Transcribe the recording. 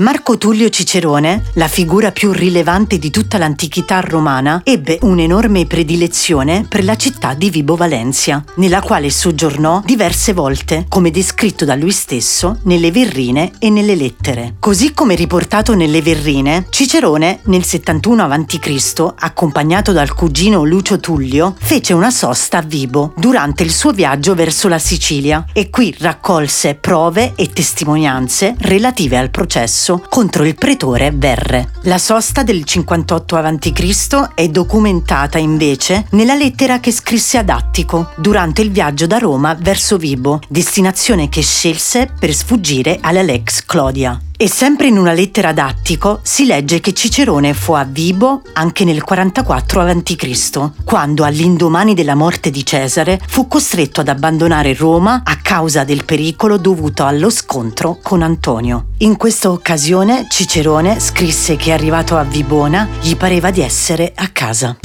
Marco Tullio Cicerone, la figura più rilevante di tutta l'antichità romana, ebbe un'enorme predilezione per la città di Vibo Valencia, nella quale soggiornò diverse volte, come descritto da lui stesso nelle verrine e nelle lettere. Così come riportato nelle verrine, Cicerone nel 71 a.C., accompagnato dal cugino Lucio Tullio, fece una sosta a Vibo durante il suo viaggio verso la Sicilia e qui raccolse prove e testimonianze relative al processo processo contro il pretore Verre. La sosta del 58 a.C. è documentata invece nella lettera che scrisse ad Attico durante il viaggio da Roma verso Vibo, destinazione che scelse per sfuggire alla Lex Clodia. E sempre in una lettera d'Attico si legge che Cicerone fu a Vibo anche nel 44 a.C., quando all'indomani della morte di Cesare fu costretto ad abbandonare Roma a causa del pericolo dovuto allo scontro con Antonio. In questa occasione Cicerone scrisse che arrivato a Vibona gli pareva di essere a casa.